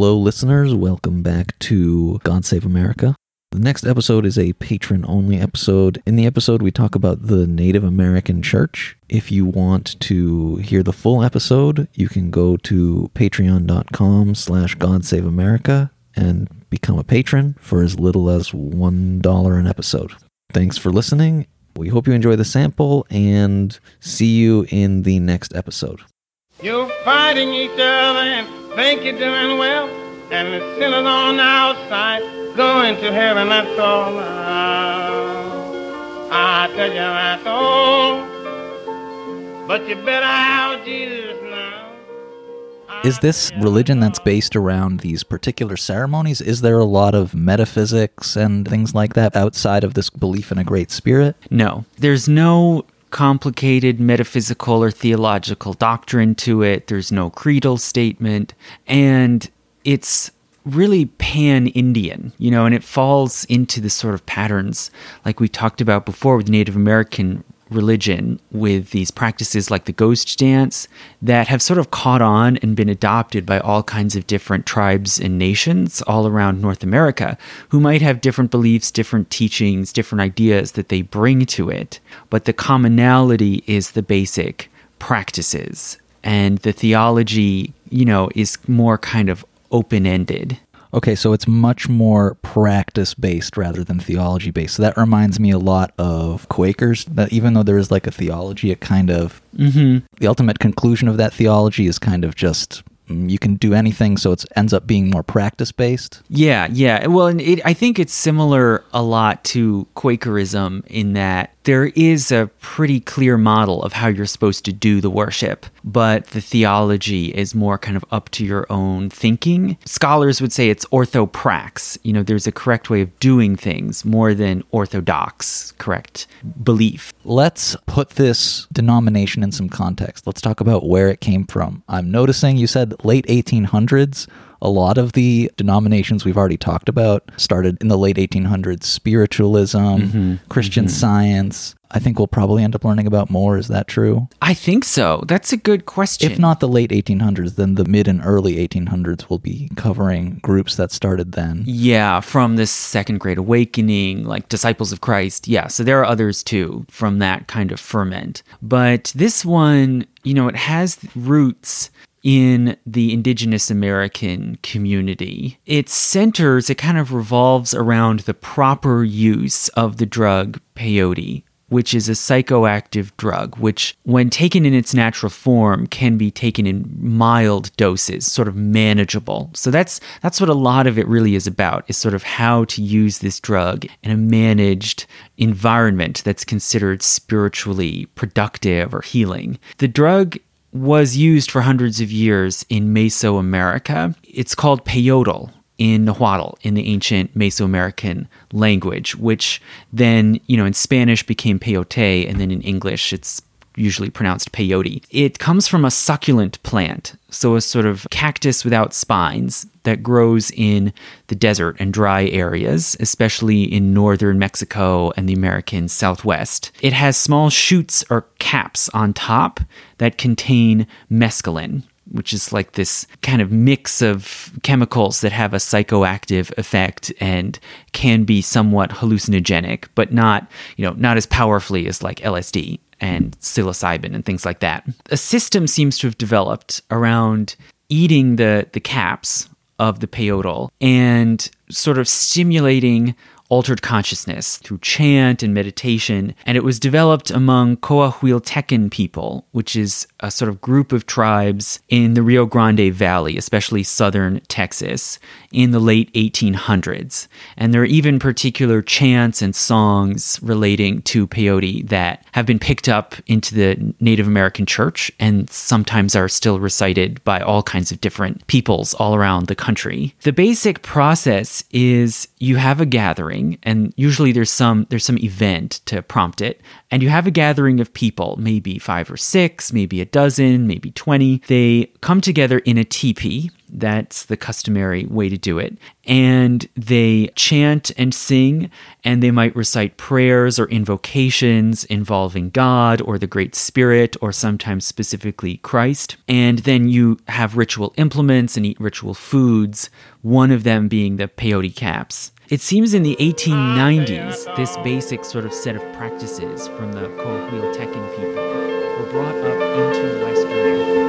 Hello, listeners. Welcome back to God Save America. The next episode is a patron only episode. In the episode, we talk about the Native American Church. If you want to hear the full episode, you can go to patreon.com slash God Save America and become a patron for as little as $1 an episode. Thanks for listening. We hope you enjoy the sample and see you in the next episode. You're fighting each other think you're doing well, and the sinners on the outside going to heaven. That's all. I tell you that's all. But you better have Jesus now. Is this religion that's based around these particular ceremonies? Is there a lot of metaphysics and things like that outside of this belief in a great spirit? No, there's no complicated metaphysical or theological doctrine to it. There's no creedal statement. And it's really pan Indian, you know, and it falls into the sort of patterns like we talked about before with Native American religion with these practices like the ghost dance that have sort of caught on and been adopted by all kinds of different tribes and nations all around North America who might have different beliefs, different teachings, different ideas that they bring to it. But the commonality is the basic practices. And the theology, you know, is more kind of open ended. Okay, so it's much more practice based rather than theology based. So that reminds me a lot of Quakers. That even though there is like a theology, it kind of Mm-hmm. the ultimate conclusion of that theology is kind of just mm, you can do anything. So it ends up being more practice based. Yeah, yeah. Well, and it, I think it's similar a lot to Quakerism in that there is a pretty clear model of how you're supposed to do the worship, but the theology is more kind of up to your own thinking. Scholars would say it's orthoprax. You know, there's a correct way of doing things more than orthodox, correct belief. Let's put this denomination in some context. Let's talk about where it came from. I'm noticing you said late 1800s. A lot of the denominations we've already talked about started in the late 1800s spiritualism, mm-hmm. Christian mm-hmm. science. I think we'll probably end up learning about more. Is that true? I think so. That's a good question. If not the late 1800s, then the mid and early 1800s will be covering groups that started then. Yeah, from the Second Great Awakening, like Disciples of Christ. Yeah, so there are others too from that kind of ferment. But this one, you know, it has roots in the indigenous American community. It centers, it kind of revolves around the proper use of the drug peyote. Which is a psychoactive drug, which, when taken in its natural form, can be taken in mild doses, sort of manageable. So that's that's what a lot of it really is about, is sort of how to use this drug in a managed environment that's considered spiritually productive or healing. The drug was used for hundreds of years in Mesoamerica. It's called peyotl in Nahuatl in the ancient Mesoamerican language, which then, you know, in Spanish became peyote, and then in English it's usually pronounced peyote. It comes from a succulent plant, so a sort of cactus without spines that grows in the desert and dry areas, especially in northern Mexico and the American Southwest. It has small shoots or caps on top that contain mescaline which is like this kind of mix of chemicals that have a psychoactive effect and can be somewhat hallucinogenic, but not, you know, not as powerfully as like LSD and psilocybin and things like that. A system seems to have developed around eating the the caps of the peyote and sort of stimulating altered consciousness through chant and meditation. And it was developed among Coahuiltecan people, which is a sort of group of tribes in the Rio Grande Valley, especially southern Texas, in the late 1800s. And there are even particular chants and songs relating to peyote that have been picked up into the Native American church and sometimes are still recited by all kinds of different peoples all around the country. The basic process is you have a gathering gathering and usually there's some there's some event to prompt it and you have a gathering of people maybe 5 or 6 maybe a dozen maybe 20 they come together in a teepee that's the customary way to do it. And they chant and sing, and they might recite prayers or invocations involving God or the Great Spirit, or sometimes specifically Christ. And then you have ritual implements and eat ritual foods, one of them being the peyote caps. It seems in the 1890s, this basic sort of set of practices from the Coahuiltecan people were brought up into Western